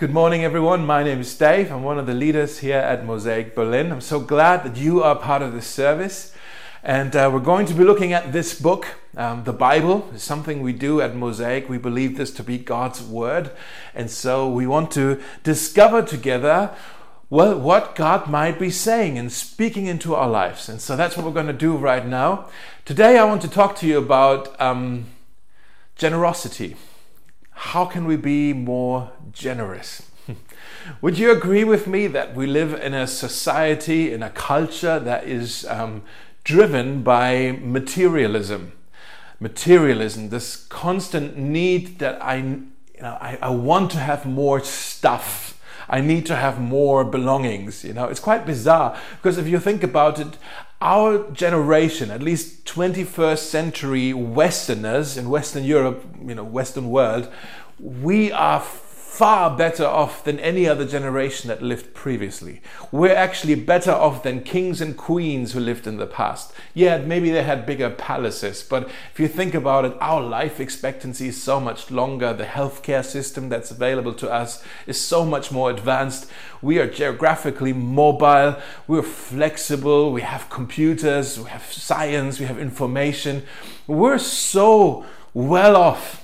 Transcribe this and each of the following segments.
Good morning, everyone. My name is Dave. I'm one of the leaders here at Mosaic Berlin. I'm so glad that you are part of this service. And uh, we're going to be looking at this book, um, the Bible. is something we do at Mosaic. We believe this to be God's Word. And so we want to discover together well, what God might be saying and speaking into our lives. And so that's what we're going to do right now. Today, I want to talk to you about um, generosity. How can we be more generous? Would you agree with me that we live in a society, in a culture that is um, driven by materialism? Materialism, this constant need that I, you know, I, I want to have more stuff. I need to have more belongings. You know, it's quite bizarre because if you think about it, our generation, at least 21st century Westerners in Western Europe, you know, Western world, we are far better off than any other generation that lived previously. We're actually better off than kings and queens who lived in the past. Yeah, maybe they had bigger palaces, but if you think about it, our life expectancy is so much longer. The healthcare system that's available to us is so much more advanced. We are geographically mobile, we're flexible, we have computers, we have science, we have information. We're so well off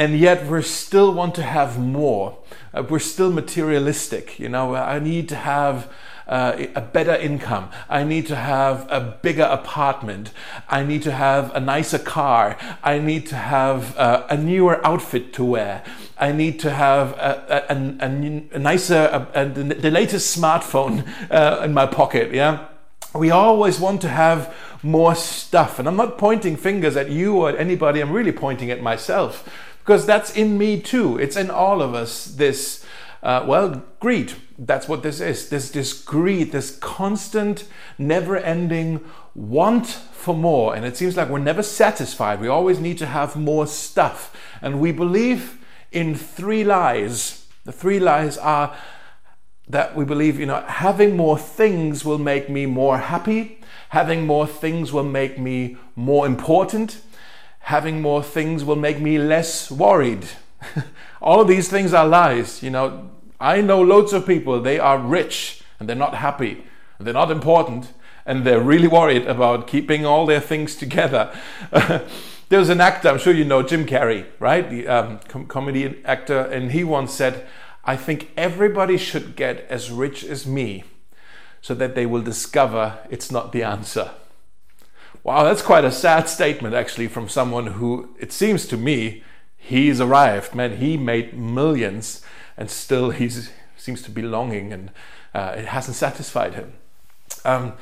and yet we still want to have more. Uh, we're still materialistic. You know, I need to have uh, a better income. I need to have a bigger apartment. I need to have a nicer car. I need to have uh, a newer outfit to wear. I need to have a, a, a, a nicer, the latest smartphone uh, in my pocket. Yeah. We always want to have more stuff. And I'm not pointing fingers at you or at anybody, I'm really pointing at myself because that's in me too. It's in all of us. This, uh, well, greed. That's what this is. This, this greed, this constant, never ending want for more. And it seems like we're never satisfied. We always need to have more stuff. And we believe in three lies. The three lies are that we believe, you know, having more things will make me more happy, having more things will make me more important, having more things will make me less worried. All of these things are lies. You know, I know loads of people, they are rich and they're not happy, they're not important, and they're really worried about keeping all their things together. There's an actor, I'm sure you know Jim Carrey, right? The um, com- comedy actor, and he once said, I think everybody should get as rich as me so that they will discover it's not the answer. Wow, that's quite a sad statement actually from someone who, it seems to me, he's arrived. Man, he made millions and still he seems to be longing and uh, it hasn't satisfied him. Um,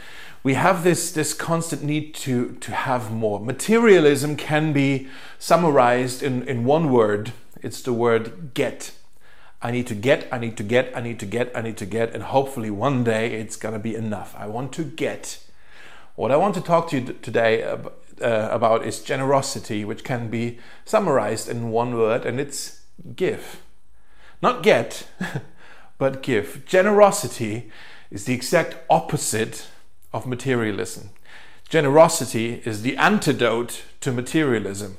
we have this, this constant need to, to have more. Materialism can be summarized in, in one word it's the word get. I need to get, I need to get, I need to get, I need to get, and hopefully one day it's gonna be enough. I want to get. What I want to talk to you today uh, about is generosity, which can be summarized in one word, and it's give. Not get, but give. Generosity is the exact opposite of materialism. Generosity is the antidote to materialism.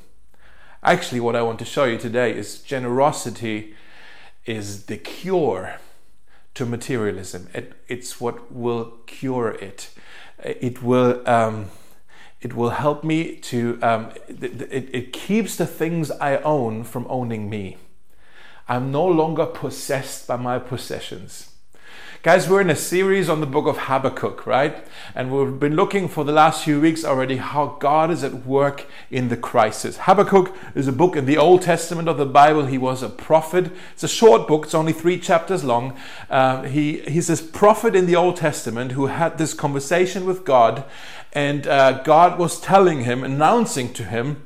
Actually, what I want to show you today is generosity is the cure to materialism. It, it's what will cure it it will um, it will help me to um, it, it, it keeps the things I own from owning me. I'm no longer possessed by my possessions. Guys, we're in a series on the book of Habakkuk, right? And we've been looking for the last few weeks already how God is at work in the crisis. Habakkuk is a book in the Old Testament of the Bible. He was a prophet. It's a short book, it's only three chapters long. Uh, he, he's this prophet in the Old Testament who had this conversation with God, and uh, God was telling him, announcing to him,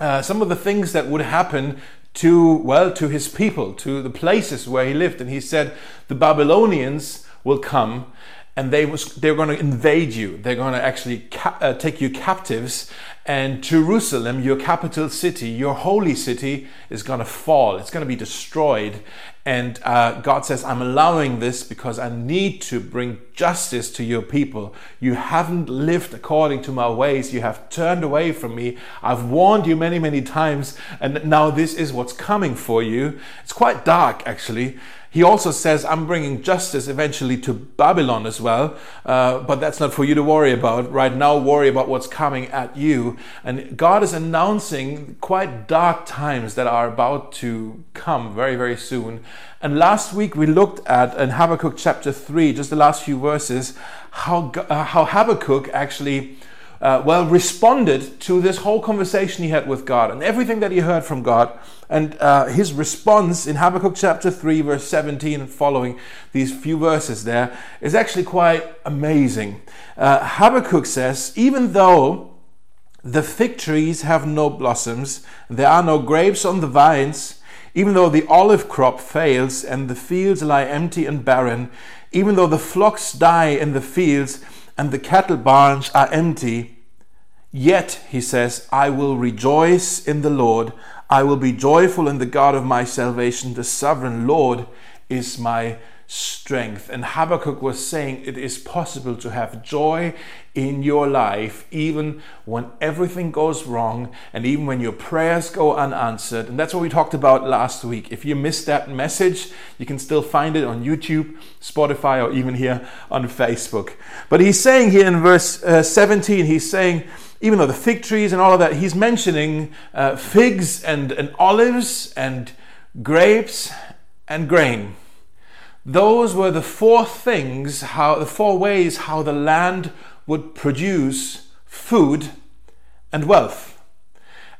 uh, some of the things that would happen to, well, to his people, to the places where he lived. And he said, The Babylonians will come and they was, they're going to invade you. They're going to actually uh, take you captives. And Jerusalem, your capital city, your holy city, is going to fall. It's going to be destroyed. And uh, God says, I'm allowing this because I need to bring justice to your people. You haven't lived according to my ways. You have turned away from me. I've warned you many, many times. And now this is what's coming for you. It's quite dark, actually. He also says, I'm bringing justice eventually to Babylon as well, uh, but that's not for you to worry about. Right now, worry about what's coming at you. And God is announcing quite dark times that are about to come very, very soon. And last week we looked at in Habakkuk chapter 3, just the last few verses, how, uh, how Habakkuk actually uh, well, responded to this whole conversation he had with God and everything that he heard from God. And uh, his response in Habakkuk chapter 3, verse 17 and following, these few verses there, is actually quite amazing. Uh, Habakkuk says, Even though the fig trees have no blossoms, there are no grapes on the vines, even though the olive crop fails and the fields lie empty and barren, even though the flocks die in the fields and the cattle barns are empty, Yet, he says, I will rejoice in the Lord. I will be joyful in the God of my salvation. The sovereign Lord is my strength. And Habakkuk was saying it is possible to have joy in your life even when everything goes wrong and even when your prayers go unanswered. And that's what we talked about last week. If you missed that message, you can still find it on YouTube, Spotify, or even here on Facebook. But he's saying here in verse uh, 17, he's saying, even though the fig trees and all of that, he's mentioning uh, figs and, and olives and grapes and grain. Those were the four things, how the four ways how the land would produce food and wealth.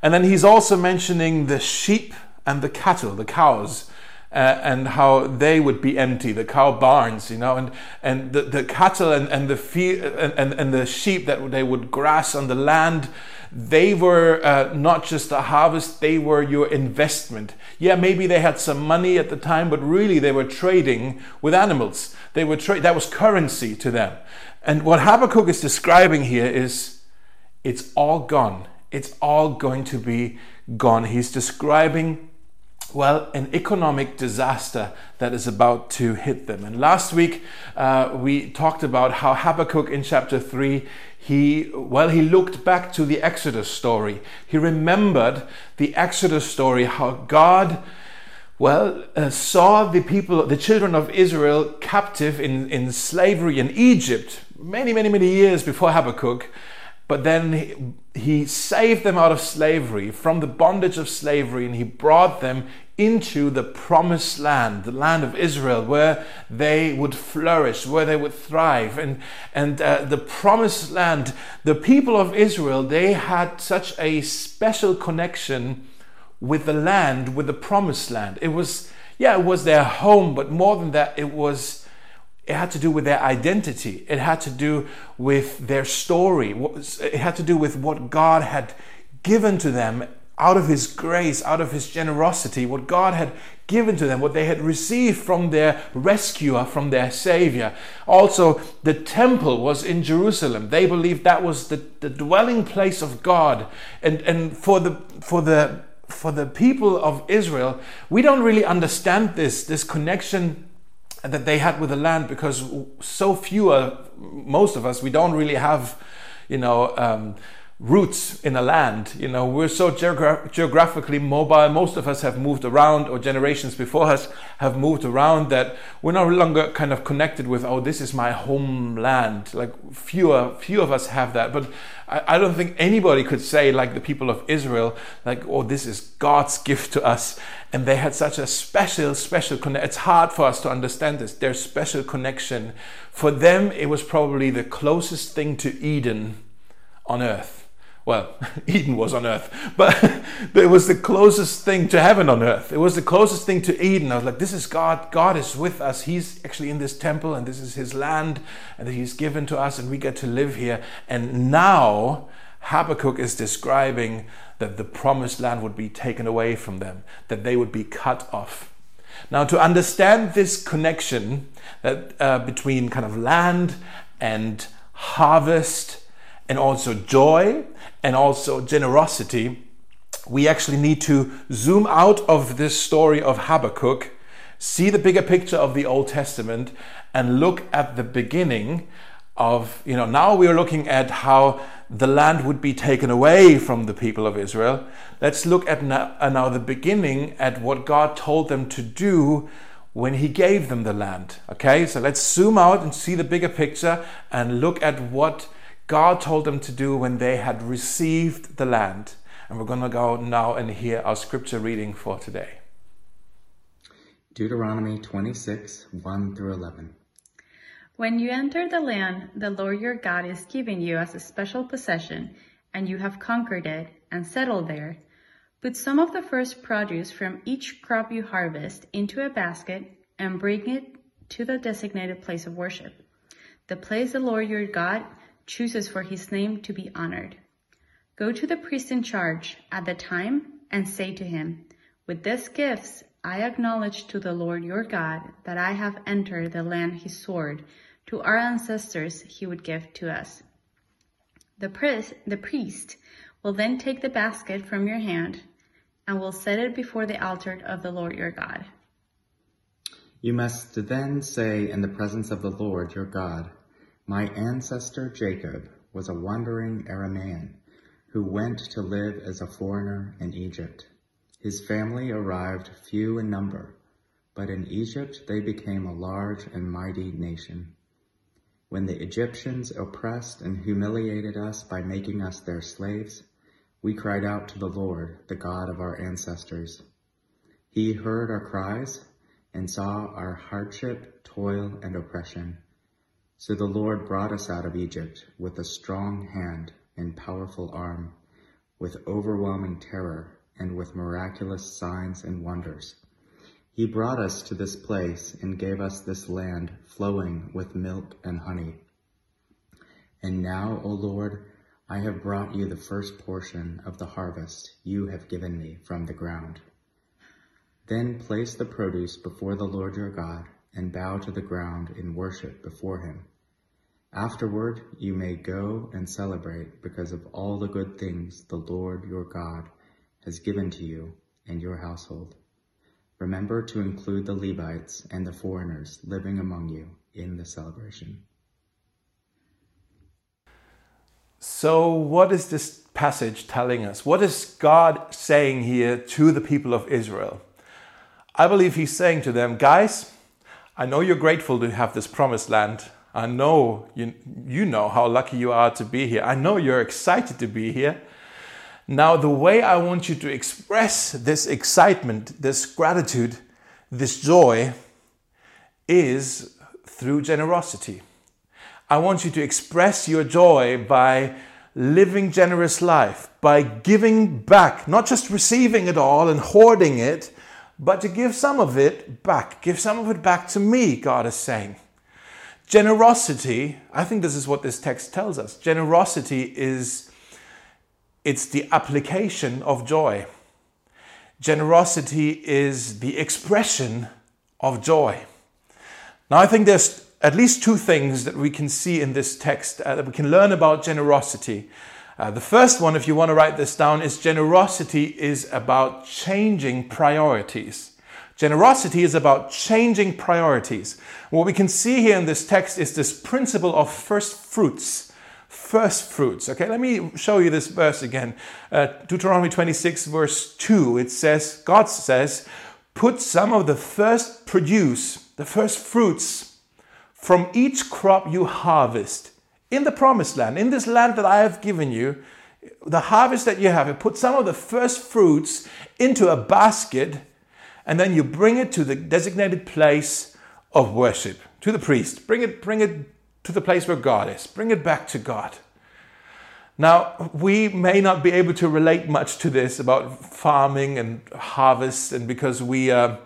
And then he's also mentioning the sheep and the cattle, the cows uh, and how they would be empty, the cow barns, you know, and, and the, the cattle and, and, the fee- and, and, and the sheep that they would grass on the land, they were uh, not just a harvest, they were your investment. Yeah, maybe they had some money at the time, but really they were trading with animals. They were tra- that was currency to them. And what Habakkuk is describing here is it's all gone. It's all going to be gone. He's describing well, an economic disaster that is about to hit them. And last week uh, we talked about how Habakkuk in chapter 3 he well he looked back to the Exodus story. He remembered the Exodus story how God well uh, saw the people the children of Israel captive in in slavery in Egypt many many many years before Habakkuk but then he, saved them out of slavery, from the bondage of slavery, and he brought them into the promised land, the land of Israel, where they would flourish, where they would thrive. And, and uh, the promised land, the people of Israel, they had such a special connection with the land, with the promised land. It was, yeah, it was their home, but more than that, it was. It had to do with their identity. It had to do with their story. It had to do with what God had given to them out of His grace, out of His generosity, what God had given to them, what they had received from their rescuer, from their Savior. Also, the temple was in Jerusalem. They believed that was the, the dwelling place of God. And, and for the for the for the people of Israel, we don't really understand this, this connection that they had with the land because so few, are, most of us, we don't really have, you know, um, roots in a land. You know, we're so geogra- geographically mobile. Most of us have moved around, or generations before us have moved around, that we're no longer kind of connected with, oh, this is my homeland. Like fewer, few of us have that. But I, I don't think anybody could say, like the people of Israel, like, oh, this is God's gift to us. And they had such a special, special connection. It's hard for us to understand this. Their special connection. For them, it was probably the closest thing to Eden on earth well, Eden was on earth, but it was the closest thing to heaven on earth. It was the closest thing to Eden. I was like, this is God. God is with us. He's actually in this temple, and this is His land, and He's given to us, and we get to live here. And now, Habakkuk is describing that the promised land would be taken away from them, that they would be cut off. Now, to understand this connection that uh, between kind of land and harvest and also joy and also generosity, we actually need to zoom out of this story of Habakkuk, see the bigger picture of the Old Testament, and look at the beginning of, you know, now we're looking at how the land would be taken away from the people of Israel. Let's look at now, uh, now the beginning at what God told them to do when he gave them the land. Okay, so let's zoom out and see the bigger picture and look at what God told them to do when they had received the land. And we're going to go now and hear our scripture reading for today. Deuteronomy 26, 1 through 11. When you enter the land the Lord your God is giving you as a special possession, and you have conquered it and settled there, put some of the first produce from each crop you harvest into a basket and bring it to the designated place of worship, the place the Lord your God chooses for his name to be honored. Go to the priest in charge at the time and say to him, With these gifts I acknowledge to the Lord your God that I have entered the land he swore to our ancestors he would give to us. The priest, the priest will then take the basket from your hand and will set it before the altar of the Lord your God. You must then say in the presence of the Lord your God, My ancestor Jacob was a wandering Aramaean who went to live as a foreigner in Egypt. His family arrived few in number, but in Egypt they became a large and mighty nation. When the Egyptians oppressed and humiliated us by making us their slaves, we cried out to the Lord, the God of our ancestors. He heard our cries and saw our hardship, toil, and oppression. So the Lord brought us out of Egypt with a strong hand and powerful arm, with overwhelming terror and with miraculous signs and wonders. He brought us to this place and gave us this land flowing with milk and honey. And now, O Lord, I have brought you the first portion of the harvest you have given me from the ground. Then place the produce before the Lord your God and bow to the ground in worship before him. Afterward, you may go and celebrate because of all the good things the Lord your God has given to you and your household. Remember to include the Levites and the foreigners living among you in the celebration. So, what is this passage telling us? What is God saying here to the people of Israel? I believe He's saying to them, guys, I know you're grateful to have this promised land. I know you, you know how lucky you are to be here. I know you're excited to be here. Now, the way I want you to express this excitement, this gratitude, this joy is through generosity. I want you to express your joy by living generous life, by giving back, not just receiving it all and hoarding it, but to give some of it back. Give some of it back to me, God is saying. Generosity, I think this is what this text tells us. Generosity is it's the application of joy. Generosity is the expression of joy. Now, I think there's at least two things that we can see in this text uh, that we can learn about generosity. Uh, the first one, if you want to write this down, is generosity is about changing priorities. Generosity is about changing priorities. What we can see here in this text is this principle of first fruits first fruits. Okay, let me show you this verse again. Uh, Deuteronomy 26, verse 2, it says, God says, put some of the first produce, the first fruits from each crop you harvest in the promised land, in this land that I have given you, the harvest that you have, you put some of the first fruits into a basket, and then you bring it to the designated place of worship, to the priest. Bring it, bring it to the place where God is. Bring it back to God. Now, we may not be able to relate much to this about farming and harvest, and because we, uh,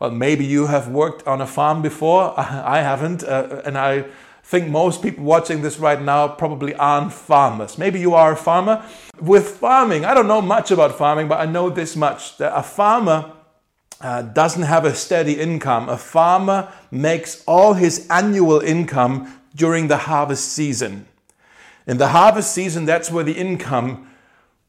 well, maybe you have worked on a farm before. I haven't, uh, and I think most people watching this right now probably aren't farmers. Maybe you are a farmer. With farming, I don't know much about farming, but I know this much that a farmer uh, doesn't have a steady income. A farmer makes all his annual income during the harvest season. In the harvest season, that's where the income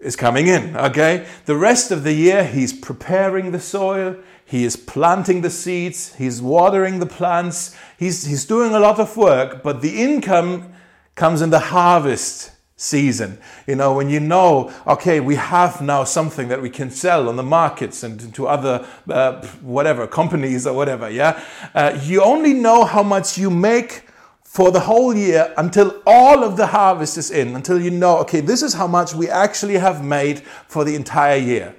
is coming in, okay? The rest of the year, he's preparing the soil, he is planting the seeds, he's watering the plants, he's, he's doing a lot of work, but the income comes in the harvest season. You know, when you know, okay, we have now something that we can sell on the markets and to other, uh, whatever, companies or whatever, yeah? Uh, you only know how much you make for the whole year until all of the harvest is in, until you know, okay, this is how much we actually have made for the entire year.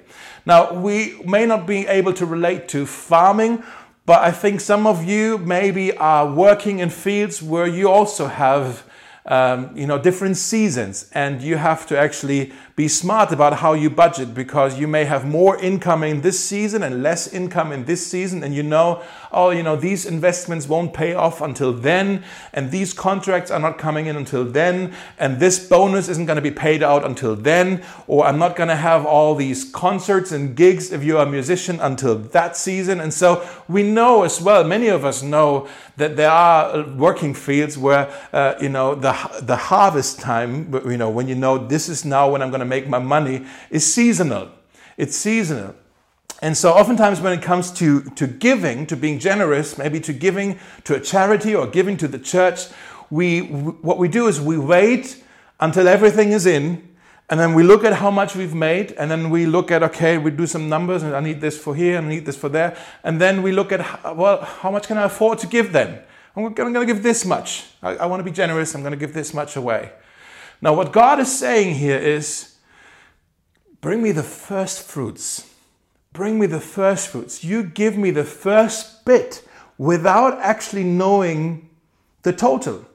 Now, we may not be able to relate to farming, but I think some of you maybe are working in fields where you also have um, you know different seasons and you have to actually be smart about how you budget because you may have more income in this season and less income in this season and you know oh you know these investments won't pay off until then and these contracts are not coming in until then and this bonus isn't going to be paid out until then or i'm not going to have all these concerts and gigs if you're a musician until that season. And so we know as well many of us know that there are working fields where uh, you know the the harvest time you know when you know this is now when i'm going to make my money is seasonal. It's seasonal. And so, oftentimes, when it comes to, to giving, to being generous, maybe to giving to a charity or giving to the church, we, what we do is we wait until everything is in, and then we look at how much we've made, and then we look at, okay, we do some numbers, and I need this for here, and I need this for there, and then we look at, well, how much can I afford to give then? I'm going to give this much. I, I want to be generous, I'm going to give this much away. Now, what God is saying here is, Bring me the first fruits. Bring me the first fruits. You give me the first bit without actually knowing the total.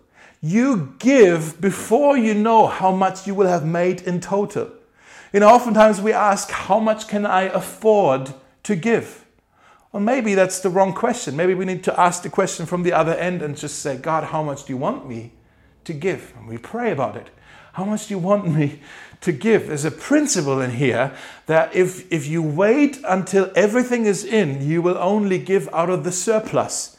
You give before you know how much you will have made in total. You know, oftentimes we ask, How much can I afford to give? Well, maybe that's the wrong question. Maybe we need to ask the question from the other end and just say, God, how much do you want me to give? And we pray about it. How much do you want me to give? There's a principle in here that if, if you wait until everything is in, you will only give out of the surplus.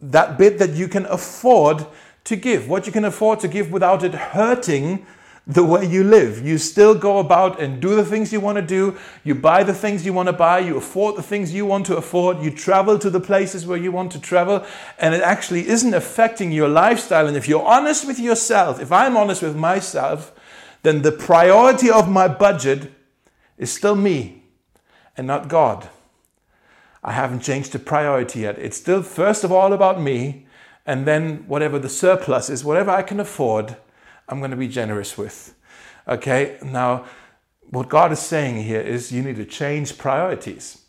That bit that you can afford to give, what you can afford to give without it hurting the way you live. You still go about and do the things you want to do. You buy the things you want to buy. You afford the things you want to afford. You travel to the places where you want to travel. And it actually isn't affecting your lifestyle. And if you're honest with yourself, if I'm honest with myself, then the priority of my budget is still me and not God. I haven't changed the priority yet. It's still, first of all, about me. And then whatever the surplus is, whatever I can afford I'm going to be generous with. Okay, now what God is saying here is you need to change priorities.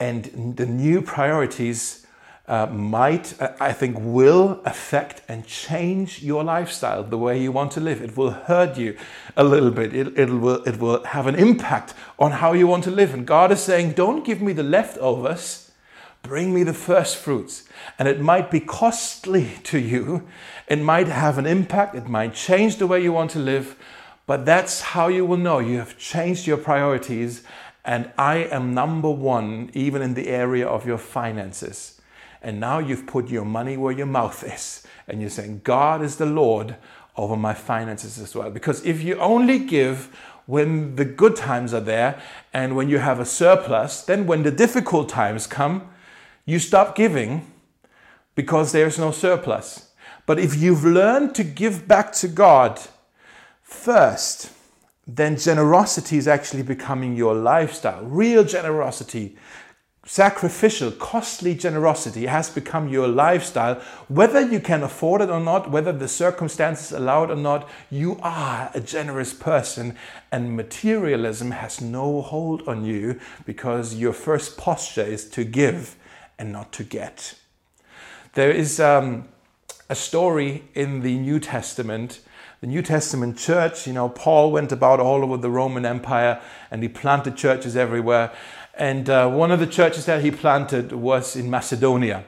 And the new priorities uh, might, I think, will affect and change your lifestyle, the way you want to live. It will hurt you a little bit. It, it, will, it will have an impact on how you want to live. And God is saying, don't give me the leftovers, bring me the first fruits. And it might be costly to you, it might have an impact, it might change the way you want to live, but that's how you will know you have changed your priorities. And I am number one, even in the area of your finances. And now you've put your money where your mouth is. And you're saying, God is the Lord over my finances as well. Because if you only give when the good times are there and when you have a surplus, then when the difficult times come, you stop giving because there's no surplus. But if you've learned to give back to God first, then generosity is actually becoming your lifestyle. Real generosity, sacrificial, costly generosity has become your lifestyle. Whether you can afford it or not, whether the circumstances allow it or not, you are a generous person, and materialism has no hold on you because your first posture is to give and not to get. There is. Um, a story in the New Testament. The New Testament church, you know, Paul went about all over the Roman Empire and he planted churches everywhere. And uh, one of the churches that he planted was in Macedonia.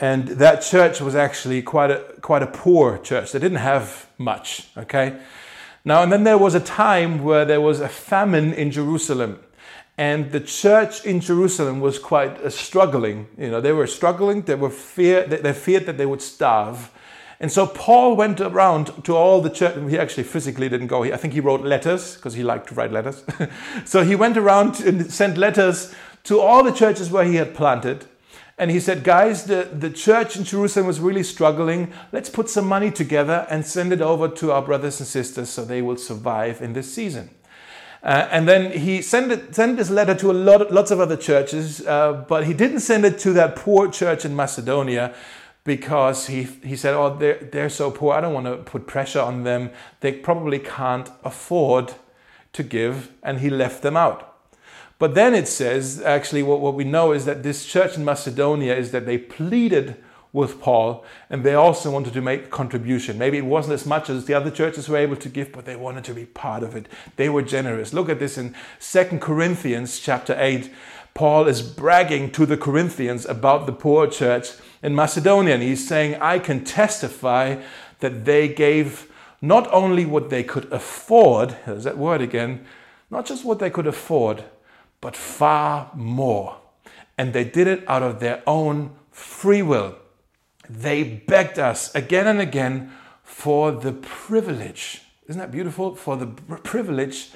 And that church was actually quite a, quite a poor church. They didn't have much, okay? Now, and then there was a time where there was a famine in Jerusalem. And the church in Jerusalem was quite uh, struggling. You know, they were struggling. They were fear. They feared that they would starve. And so Paul went around to all the church. He actually physically didn't go. I think he wrote letters because he liked to write letters. so he went around and sent letters to all the churches where he had planted. And he said, Guys, the, the church in Jerusalem was really struggling. Let's put some money together and send it over to our brothers and sisters so they will survive in this season. Uh, and then he sent, it, sent this letter to a lot, lots of other churches, uh, but he didn't send it to that poor church in Macedonia because he, he said, Oh, they're, they're so poor, I don't want to put pressure on them. They probably can't afford to give, and he left them out. But then it says, actually, what, what we know is that this church in Macedonia is that they pleaded with Paul and they also wanted to make contribution. Maybe it wasn't as much as the other churches were able to give, but they wanted to be part of it. They were generous. Look at this in Second Corinthians chapter 8. Paul is bragging to the Corinthians about the poor church in Macedonia. And he's saying, I can testify that they gave not only what they could afford, there's that word again, not just what they could afford, but far more. And they did it out of their own free will. They begged us again and again for the privilege. Isn't that beautiful? For the privilege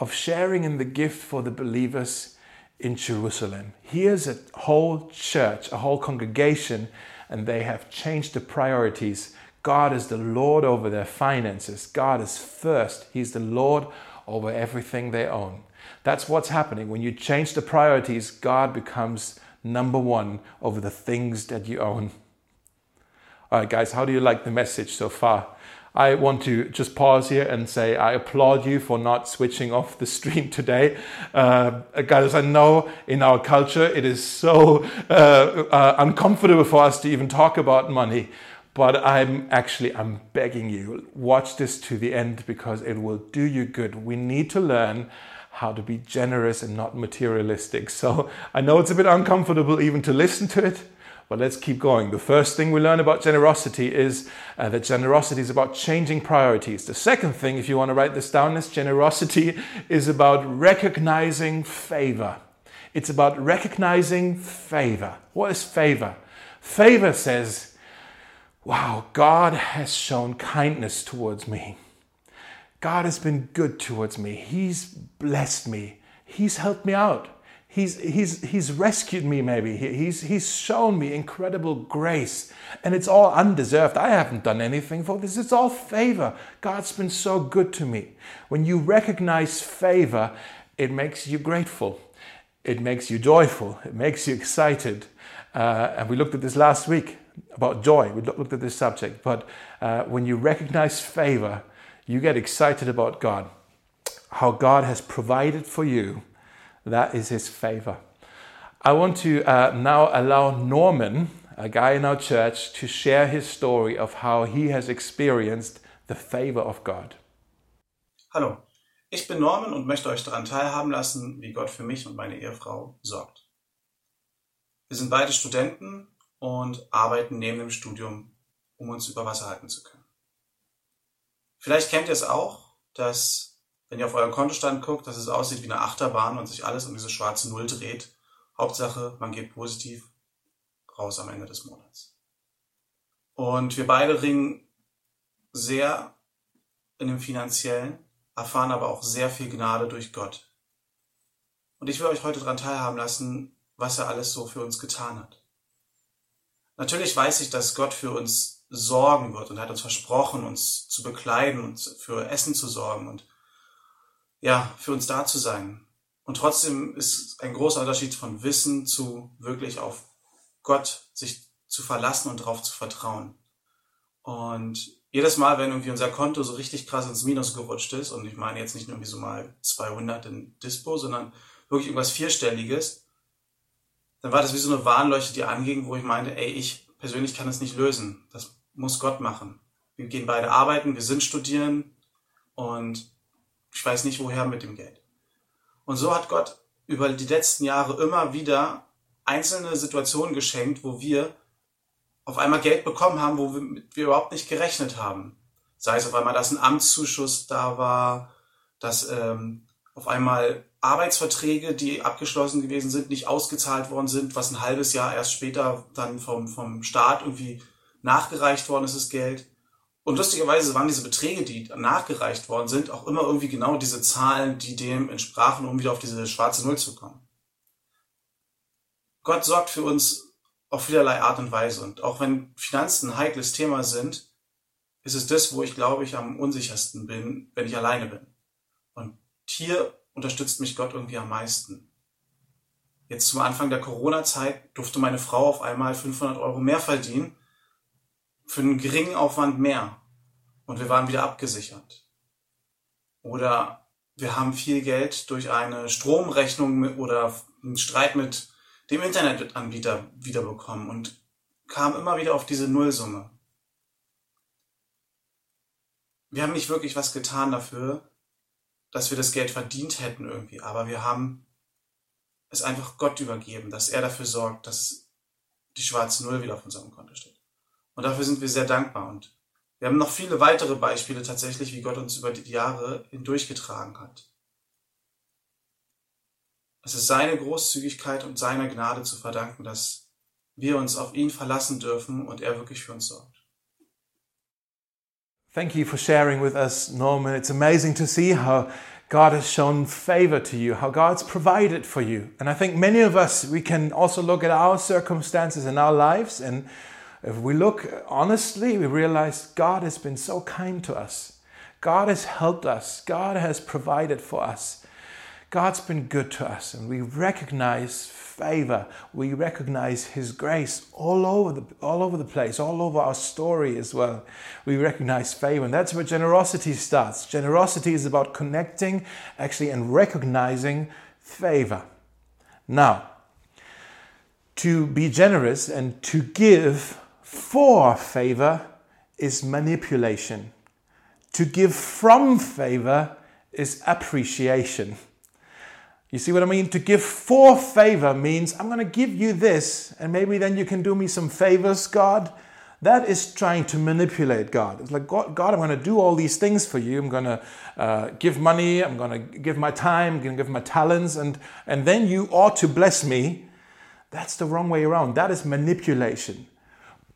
of sharing in the gift for the believers in Jerusalem. Here's a whole church, a whole congregation, and they have changed the priorities. God is the Lord over their finances. God is first. He's the Lord over everything they own. That's what's happening. When you change the priorities, God becomes number one over the things that you own. All right, guys, how do you like the message so far? I want to just pause here and say I applaud you for not switching off the stream today. Uh, guys, I know in our culture it is so uh, uh, uncomfortable for us to even talk about money. But I'm actually I'm begging you watch this to the end because it will do you good. We need to learn how to be generous and not materialistic. So I know it's a bit uncomfortable even to listen to it, but let's keep going. The first thing we learn about generosity is uh, that generosity is about changing priorities. The second thing, if you want to write this down, is generosity is about recognizing favor. It's about recognizing favor. What is favor? Favor says, Wow, God has shown kindness towards me. God has been good towards me. He's blessed me. He's helped me out. He's, he's, he's rescued me, maybe. He's, he's shown me incredible grace. And it's all undeserved. I haven't done anything for this. It's all favor. God's been so good to me. When you recognize favor, it makes you grateful. It makes you joyful. It makes you excited. Uh, and we looked at this last week about joy. We looked at this subject. But uh, when you recognize favor, you get excited about God, how God has provided for you. That is His favor. I want to uh, now allow Norman, a guy in our church, to share his story of how he has experienced the favor of God. Hallo, ich bin Norman und möchte euch daran teilhaben lassen, wie Gott für mich und meine Ehefrau sorgt. Wir sind beide Studenten und arbeiten neben dem Studium, um uns über Wasser halten zu können. Vielleicht kennt ihr es auch, dass, wenn ihr auf euren Kontostand guckt, dass es aussieht wie eine Achterbahn und sich alles um diese schwarze Null dreht. Hauptsache, man geht positiv raus am Ende des Monats. Und wir beide ringen sehr in dem Finanziellen, erfahren aber auch sehr viel Gnade durch Gott. Und ich will euch heute daran teilhaben lassen, was er alles so für uns getan hat. Natürlich weiß ich, dass Gott für uns sorgen wird und hat uns versprochen, uns zu bekleiden und für Essen zu sorgen und ja, für uns da zu sein. Und trotzdem ist ein großer Unterschied von Wissen zu wirklich auf Gott sich zu verlassen und darauf zu vertrauen. Und jedes Mal, wenn irgendwie unser Konto so richtig krass ins Minus gerutscht ist, und ich meine jetzt nicht nur irgendwie so mal 200 in Dispo, sondern wirklich irgendwas Vierstelliges, dann war das wie so eine Warnleuchte, die anging, wo ich meinte, ey, ich persönlich kann es nicht lösen. Das muss Gott machen. Wir gehen beide arbeiten, wir sind studieren und ich weiß nicht woher mit dem Geld. Und so hat Gott über die letzten Jahre immer wieder einzelne Situationen geschenkt, wo wir auf einmal Geld bekommen haben, wo wir, wir überhaupt nicht gerechnet haben. Sei es auf einmal, dass ein Amtszuschuss da war, dass ähm, auf einmal Arbeitsverträge, die abgeschlossen gewesen sind, nicht ausgezahlt worden sind, was ein halbes Jahr erst später dann vom, vom Staat irgendwie nachgereicht worden ist, das Geld. Und lustigerweise waren diese Beträge, die nachgereicht worden sind, auch immer irgendwie genau diese Zahlen, die dem entsprachen, um wieder auf diese schwarze Null zu kommen. Gott sorgt für uns auf vielerlei Art und Weise. Und auch wenn Finanzen ein heikles Thema sind, ist es das, wo ich glaube ich am unsichersten bin, wenn ich alleine bin. Und hier unterstützt mich Gott irgendwie am meisten. Jetzt zum Anfang der Corona-Zeit durfte meine Frau auf einmal 500 Euro mehr verdienen, für einen geringen Aufwand mehr. Und wir waren wieder abgesichert. Oder wir haben viel Geld durch eine Stromrechnung oder einen Streit mit dem Internetanbieter wiederbekommen und kam immer wieder auf diese Nullsumme. Wir haben nicht wirklich was getan dafür, dass wir das Geld verdient hätten irgendwie, aber wir haben es einfach Gott übergeben, dass er dafür sorgt, dass die schwarze Null wieder auf unserem Konto steht. Und dafür sind wir sehr dankbar und wir haben noch viele weitere Beispiele tatsächlich, wie Gott uns über die Jahre hindurchgetragen hat. Es ist seine Großzügigkeit und seiner Gnade zu verdanken, dass wir uns auf ihn verlassen dürfen und er wirklich für uns sorgt. Thank you for sharing with us, Norman. It's amazing to see how God has shown favor to you, how God's provided for you. And I think many of us, we can also look at our circumstances in our lives. And if we look honestly, we realize God has been so kind to us. God has helped us. God has provided for us. God's been good to us and we recognize favor. We recognize his grace all over the all over the place, all over our story as well. We recognize favor and that's where generosity starts. Generosity is about connecting actually and recognizing favor. Now, to be generous and to give for favor is manipulation. To give from favor is appreciation. You see what I mean? To give for favor means I'm going to give you this, and maybe then you can do me some favors, God. That is trying to manipulate God. It's like, God, God I'm going to do all these things for you. I'm going to uh, give money, I'm going to give my time, I'm going to give my talents, and, and then you ought to bless me. That's the wrong way around. That is manipulation.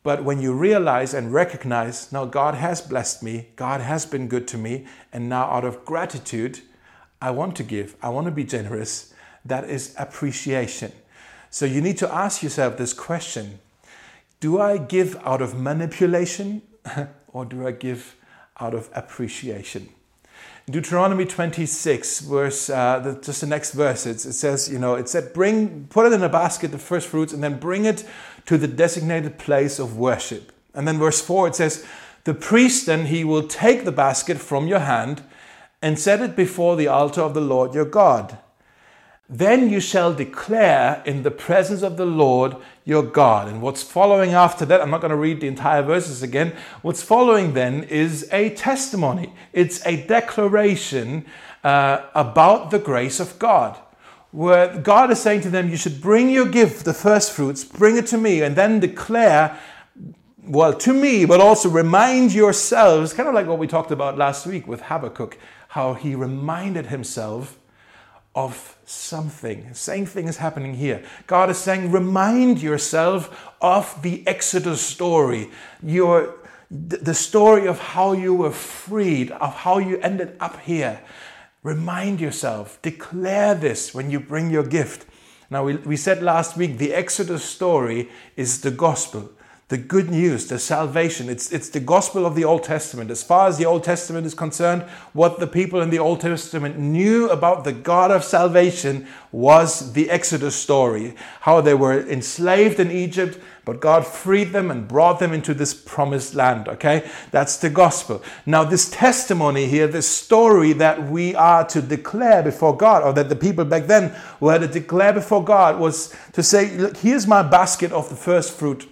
But when you realize and recognize, now God has blessed me, God has been good to me, and now out of gratitude, I want to give, I want to be generous, that is appreciation. So you need to ask yourself this question Do I give out of manipulation or do I give out of appreciation? Deuteronomy 26, verse, uh, the, just the next verse, it, it says, you know, it said, bring, put it in a basket, the first fruits, and then bring it to the designated place of worship. And then verse 4, it says, the priest then he will take the basket from your hand and set it before the altar of the Lord your God. Then you shall declare in the presence of the Lord your God. And what's following after that, I'm not going to read the entire verses again. What's following then is a testimony, it's a declaration uh, about the grace of God. Where God is saying to them, You should bring your gift, the first fruits, bring it to me, and then declare well, to me, but also remind yourselves, kind of like what we talked about last week with Habakkuk how he reminded himself of something. Same thing is happening here. God is saying, remind yourself of the Exodus story, your, the story of how you were freed, of how you ended up here. Remind yourself, declare this when you bring your gift. Now, we, we said last week the Exodus story is the gospel the good news, the salvation. It's, it's the gospel of the Old Testament. As far as the Old Testament is concerned, what the people in the Old Testament knew about the God of salvation was the Exodus story. How they were enslaved in Egypt, but God freed them and brought them into this promised land. Okay? That's the gospel. Now, this testimony here, this story that we are to declare before God, or that the people back then were to declare before God, was to say, Look, here's my basket of the first fruit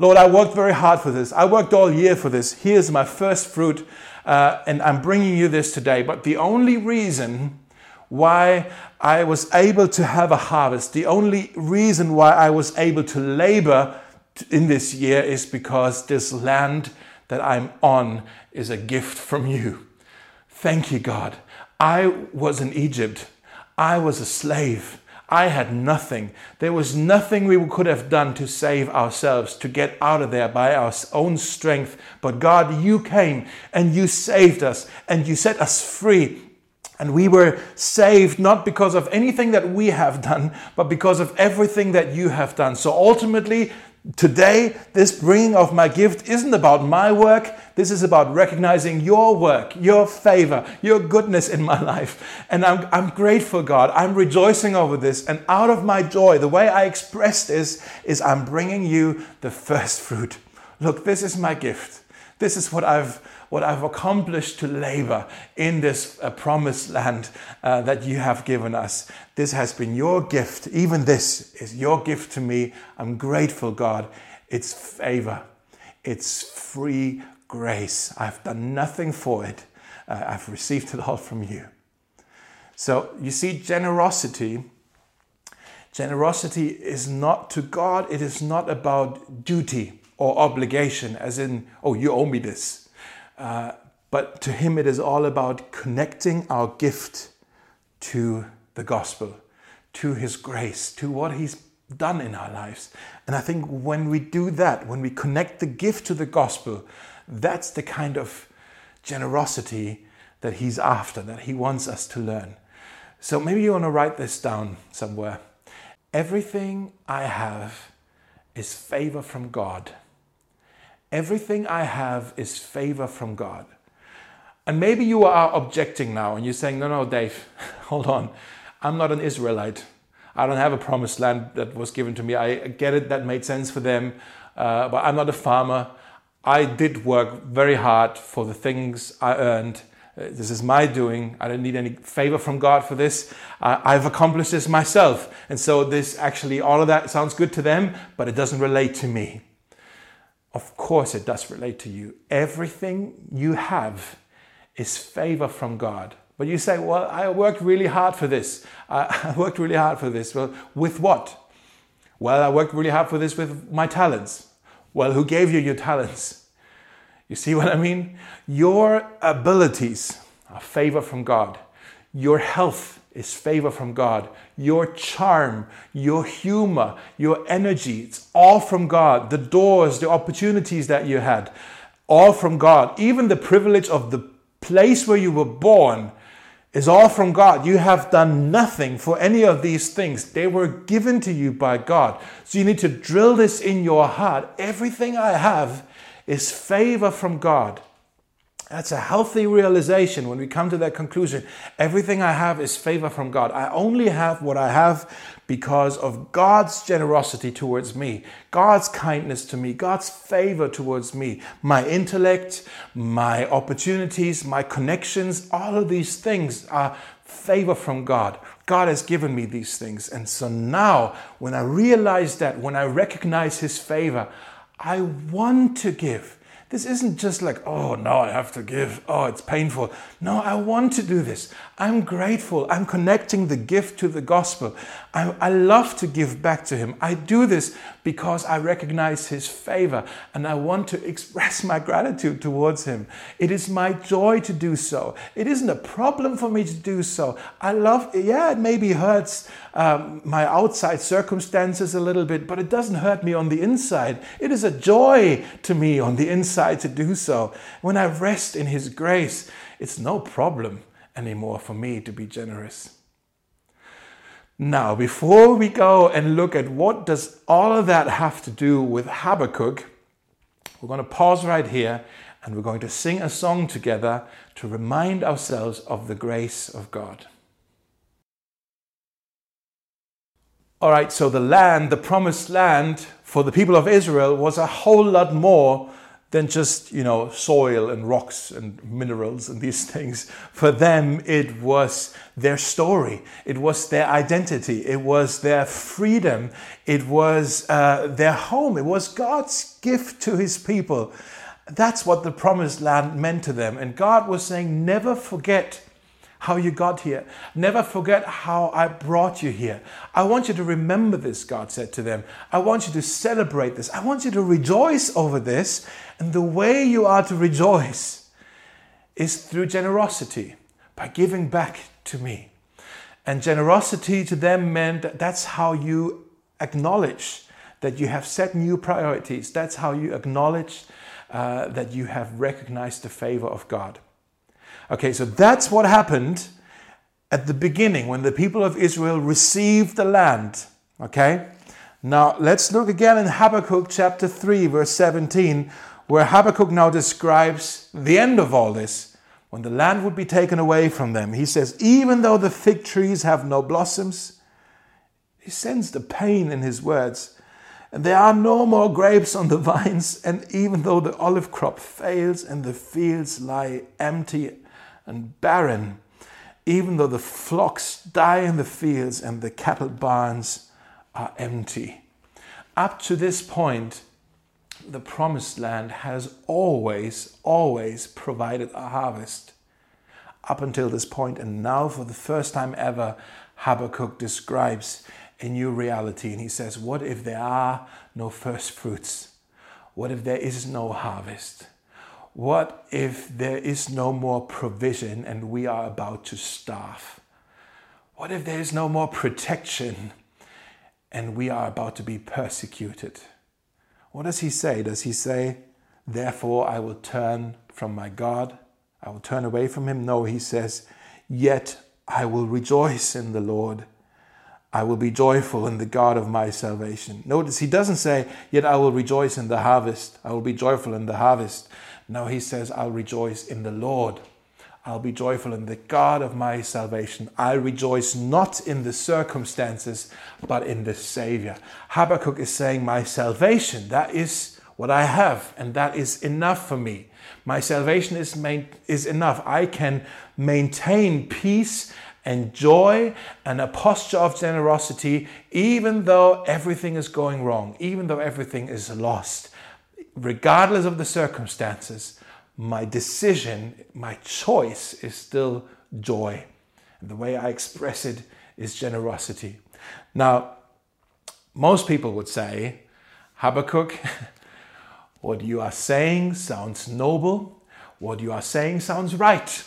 Lord, I worked very hard for this. I worked all year for this. Here's my first fruit, uh, and I'm bringing you this today. But the only reason why I was able to have a harvest, the only reason why I was able to labor in this year is because this land that I'm on is a gift from you. Thank you, God. I was in Egypt. I was a slave. I had nothing. There was nothing we could have done to save ourselves, to get out of there by our own strength. But God, you came and you saved us and you set us free. And we were saved not because of anything that we have done, but because of everything that you have done. So ultimately, Today, this bringing of my gift isn't about my work. This is about recognizing your work, your favor, your goodness in my life. And I'm, I'm grateful, God. I'm rejoicing over this. And out of my joy, the way I express this is I'm bringing you the first fruit. Look, this is my gift. This is what I've what I've accomplished to labor in this uh, promised land uh, that you have given us. This has been your gift. Even this is your gift to me. I'm grateful, God. It's favor, it's free grace. I've done nothing for it, uh, I've received it all from you. So you see, generosity. Generosity is not to God, it is not about duty or obligation, as in, oh, you owe me this. Uh, but to him, it is all about connecting our gift to the gospel, to his grace, to what he's done in our lives. And I think when we do that, when we connect the gift to the gospel, that's the kind of generosity that he's after, that he wants us to learn. So maybe you want to write this down somewhere. Everything I have is favor from God. Everything I have is favor from God. And maybe you are objecting now and you're saying, no, no, Dave, hold on. I'm not an Israelite. I don't have a promised land that was given to me. I get it, that made sense for them. Uh, but I'm not a farmer. I did work very hard for the things I earned. Uh, this is my doing. I don't need any favor from God for this. Uh, I've accomplished this myself. And so, this actually, all of that sounds good to them, but it doesn't relate to me. Of course, it does relate to you. Everything you have is favor from God. But you say, Well, I worked really hard for this. I worked really hard for this. Well, with what? Well, I worked really hard for this with my talents. Well, who gave you your talents? You see what I mean? Your abilities are favor from God. Your health is favor from God. Your charm, your humor, your energy, it's all from God. The doors, the opportunities that you had, all from God. Even the privilege of the place where you were born is all from God. You have done nothing for any of these things. They were given to you by God. So you need to drill this in your heart. Everything I have is favor from God. That's a healthy realization when we come to that conclusion. Everything I have is favor from God. I only have what I have because of God's generosity towards me, God's kindness to me, God's favor towards me. My intellect, my opportunities, my connections, all of these things are favor from God. God has given me these things. And so now, when I realize that, when I recognize His favor, I want to give. This isn't just like, oh, no, I have to give. Oh, it's painful. No, I want to do this. I'm grateful. I'm connecting the gift to the gospel. I, I love to give back to Him. I do this because I recognize His favor and I want to express my gratitude towards Him. It is my joy to do so. It isn't a problem for me to do so. I love, yeah, it maybe hurts um, my outside circumstances a little bit, but it doesn't hurt me on the inside. It is a joy to me on the inside to do so. When I rest in His grace, it's no problem anymore for me to be generous. Now, before we go and look at what does all of that have to do with Habakkuk, we're going to pause right here and we're going to sing a song together to remind ourselves of the grace of God. All right, so the land, the promised land for the people of Israel was a whole lot more than just, you know, soil and rocks and minerals and these things. For them, it was their story. It was their identity. It was their freedom. It was uh, their home. It was God's gift to his people. That's what the promised land meant to them. And God was saying, never forget how you got here. Never forget how I brought you here. I want you to remember this, God said to them. I want you to celebrate this. I want you to rejoice over this. And the way you are to rejoice is through generosity, by giving back to me. And generosity to them meant that that's how you acknowledge that you have set new priorities. That's how you acknowledge uh, that you have recognized the favor of God. Okay, so that's what happened at the beginning when the people of Israel received the land. Okay? Now let's look again in Habakkuk chapter 3, verse 17, where Habakkuk now describes the end of all this, when the land would be taken away from them. He says, Even though the fig trees have no blossoms, he sends the pain in his words. And there are no more grapes on the vines, and even though the olive crop fails and the fields lie empty and barren, even though the flocks die in the fields and the cattle barns are empty. Up to this point, the promised land has always, always provided a harvest. Up until this point, and now for the first time ever, Habakkuk describes a new reality. And he says, What if there are no first fruits? What if there is no harvest? What if there is no more provision and we are about to starve? What if there is no more protection and we are about to be persecuted? What does he say? Does he say, Therefore I will turn from my God? I will turn away from him? No, he says, Yet I will rejoice in the Lord. I will be joyful in the God of my salvation. Notice he doesn't say, Yet I will rejoice in the harvest. I will be joyful in the harvest. No, he says, I'll rejoice in the Lord. I'll be joyful in the God of my salvation. I rejoice not in the circumstances, but in the Savior. Habakkuk is saying, My salvation, that is what I have, and that is enough for me. My salvation is, main, is enough. I can maintain peace and joy and a posture of generosity, even though everything is going wrong, even though everything is lost regardless of the circumstances, my decision, my choice is still joy. And the way I express it is generosity. Now, most people would say, Habakkuk, what you are saying sounds noble, what you are saying sounds right,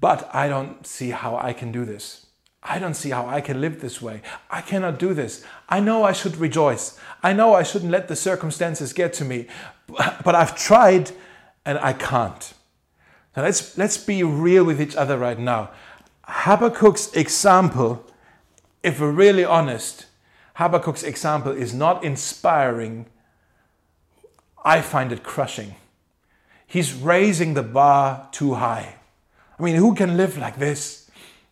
but I don't see how I can do this. I don't see how I can live this way. I cannot do this. I know I should rejoice. I know I shouldn't let the circumstances get to me, but I've tried and I can't. Now let's, let's be real with each other right now. Habakkuk's example, if we're really honest, Habakkuk's example is not inspiring. I find it crushing. He's raising the bar too high. I mean, who can live like this?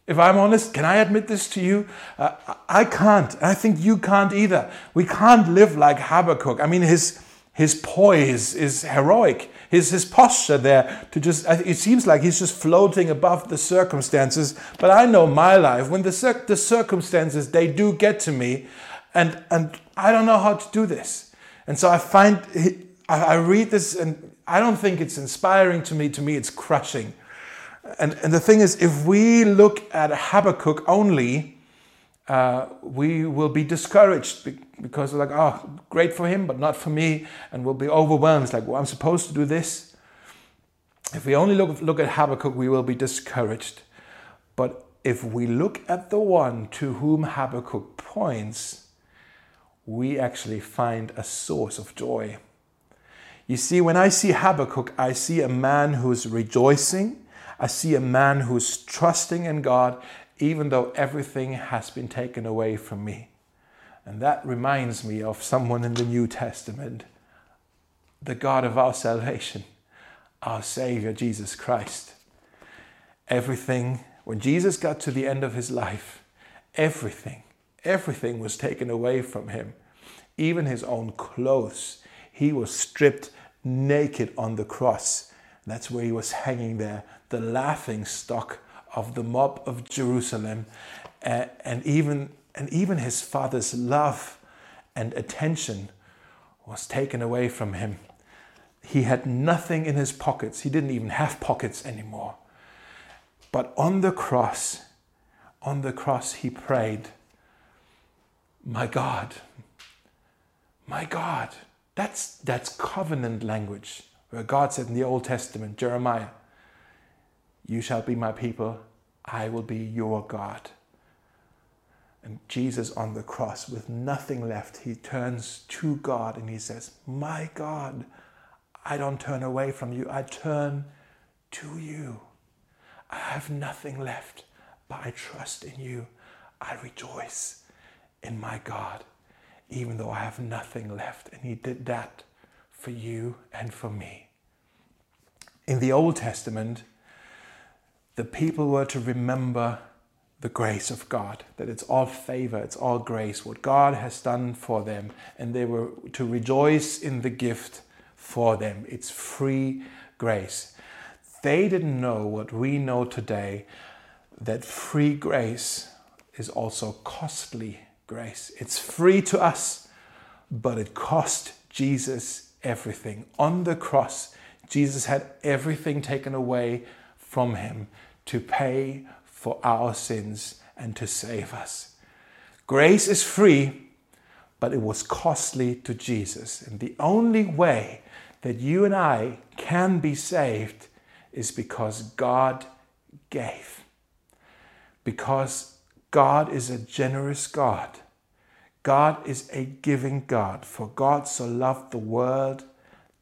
If I'm honest, can I admit this to you? Uh, I can't. I think you can't either. We can't live like Habakkuk. I mean, his, his poise is heroic. His, his posture there to just, it seems like he's just floating above the circumstances. But I know my life. When the, cir- the circumstances, they do get to me, and, and I don't know how to do this. And so I find, I read this, and I don't think it's inspiring to me. To me, it's crushing. And, and the thing is, if we look at Habakkuk only, uh, we will be discouraged because like, oh, great for him, but not for me, and we'll be overwhelmed. It's like, well, I'm supposed to do this. If we only look, look at Habakkuk, we will be discouraged. But if we look at the one to whom Habakkuk points, we actually find a source of joy. You see, when I see Habakkuk, I see a man who's rejoicing I see a man who's trusting in God even though everything has been taken away from me. And that reminds me of someone in the New Testament, the God of our salvation, our Savior, Jesus Christ. Everything, when Jesus got to the end of his life, everything, everything was taken away from him, even his own clothes. He was stripped naked on the cross. That's where he was hanging there the laughing stock of the mob of Jerusalem, uh, and even and even his father's love and attention was taken away from him. He had nothing in his pockets. He didn't even have pockets anymore. But on the cross, on the cross, he prayed, My God, my God. That's, that's covenant language, where God said in the Old Testament, Jeremiah, you shall be my people, I will be your God. And Jesus on the cross, with nothing left, he turns to God and he says, My God, I don't turn away from you, I turn to you. I have nothing left but I trust in you. I rejoice in my God, even though I have nothing left. And He did that for you and for me. In the Old Testament, the people were to remember the grace of God, that it's all favor, it's all grace, what God has done for them, and they were to rejoice in the gift for them. It's free grace. They didn't know what we know today that free grace is also costly grace. It's free to us, but it cost Jesus everything. On the cross, Jesus had everything taken away from him to pay for our sins and to save us. Grace is free, but it was costly to Jesus. And the only way that you and I can be saved is because God gave. Because God is a generous God. God is a giving God. For God so loved the world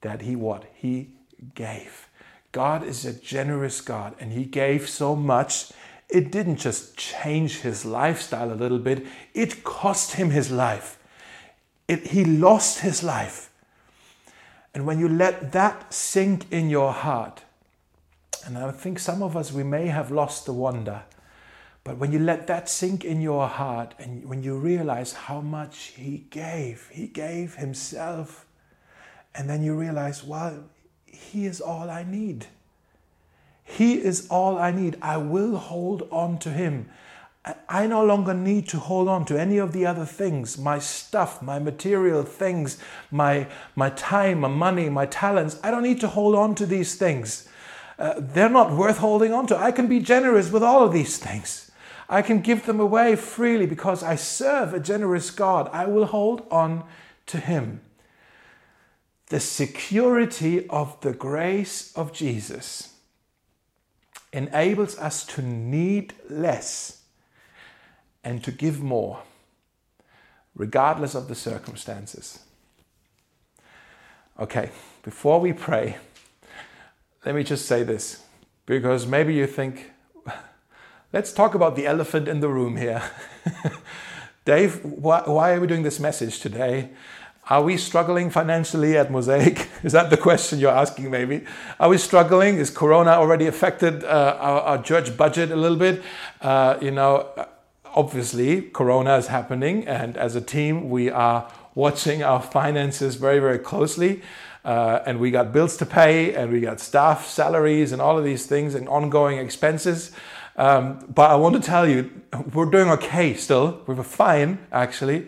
that he what? He gave. God is a generous God and he gave so much. It didn't just change his lifestyle a little bit, it cost him his life. It, he lost his life. And when you let that sink in your heart, and I think some of us, we may have lost the wonder, but when you let that sink in your heart and when you realize how much He gave, He gave Himself, and then you realize, well, He is all I need. He is all I need. I will hold on to Him. I no longer need to hold on to any of the other things, my stuff, my material things, my, my time, my money, my talents. I don't need to hold on to these things. Uh, they're not worth holding on to. I can be generous with all of these things. I can give them away freely because I serve a generous God. I will hold on to Him. The security of the grace of Jesus enables us to need less and to give more, regardless of the circumstances. Okay, before we pray, let me just say this, because maybe you think, let's talk about the elephant in the room here. Dave, why, why, are we doing this message today? Are we struggling financially at Mosaic? Is that the question you're asking, maybe? Are we struggling? Is Corona already affected uh, our, our, church budget a little bit? Uh, you know, obviously corona is happening and as a team we are watching our finances very very closely uh, and we got bills to pay and we got staff salaries and all of these things and ongoing expenses um, but i want to tell you we're doing okay still we're fine actually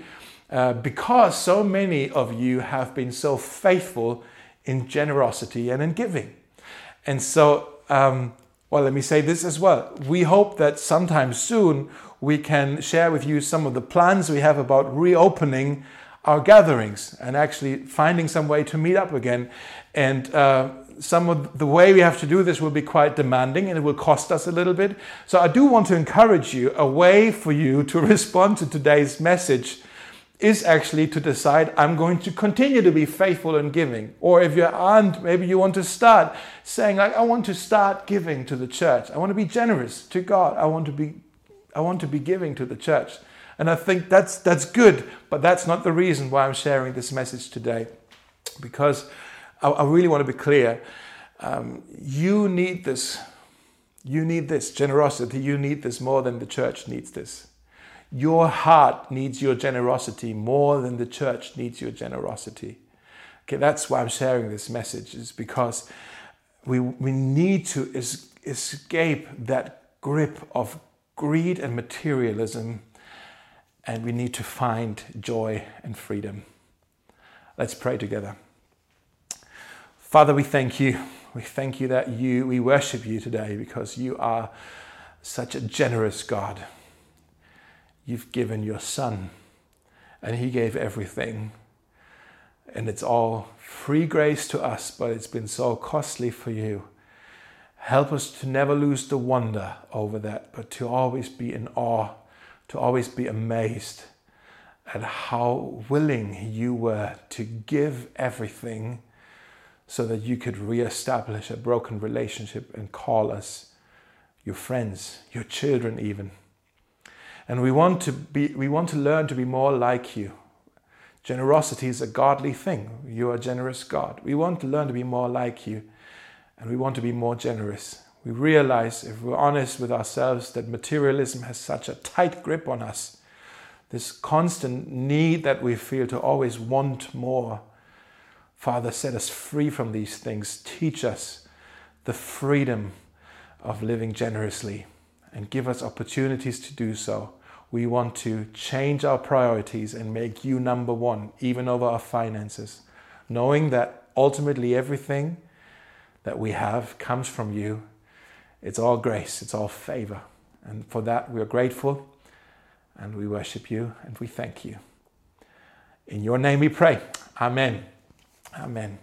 uh, because so many of you have been so faithful in generosity and in giving and so um, well, let me say this as well. We hope that sometime soon we can share with you some of the plans we have about reopening our gatherings and actually finding some way to meet up again. And uh, some of the way we have to do this will be quite demanding and it will cost us a little bit. So I do want to encourage you a way for you to respond to today's message is actually to decide I'm going to continue to be faithful in giving. Or if you aren't, maybe you want to start saying like I want to start giving to the church. I want to be generous to God. I want to be I want to be giving to the church. And I think that's, that's good, but that's not the reason why I'm sharing this message today. Because I, I really want to be clear. Um, you need this. You need this generosity. You need this more than the church needs this. Your heart needs your generosity more than the church needs your generosity. Okay, that's why I'm sharing this message, is because we, we need to es- escape that grip of greed and materialism, and we need to find joy and freedom. Let's pray together. Father, we thank you. We thank you that you, we worship you today because you are such a generous God. You've given your Son, and He gave everything. And it's all free grace to us, but it's been so costly for you. Help us to never lose the wonder over that, but to always be in awe, to always be amazed at how willing you were to give everything so that you could reestablish a broken relationship and call us your friends, your children, even. And we want to be we want to learn to be more like you. Generosity is a godly thing. You are a generous God. We want to learn to be more like you and we want to be more generous. We realize, if we're honest with ourselves, that materialism has such a tight grip on us. This constant need that we feel to always want more. Father, set us free from these things. Teach us the freedom of living generously and give us opportunities to do so. We want to change our priorities and make you number one, even over our finances, knowing that ultimately everything that we have comes from you. It's all grace, it's all favor. And for that, we are grateful and we worship you and we thank you. In your name we pray. Amen. Amen.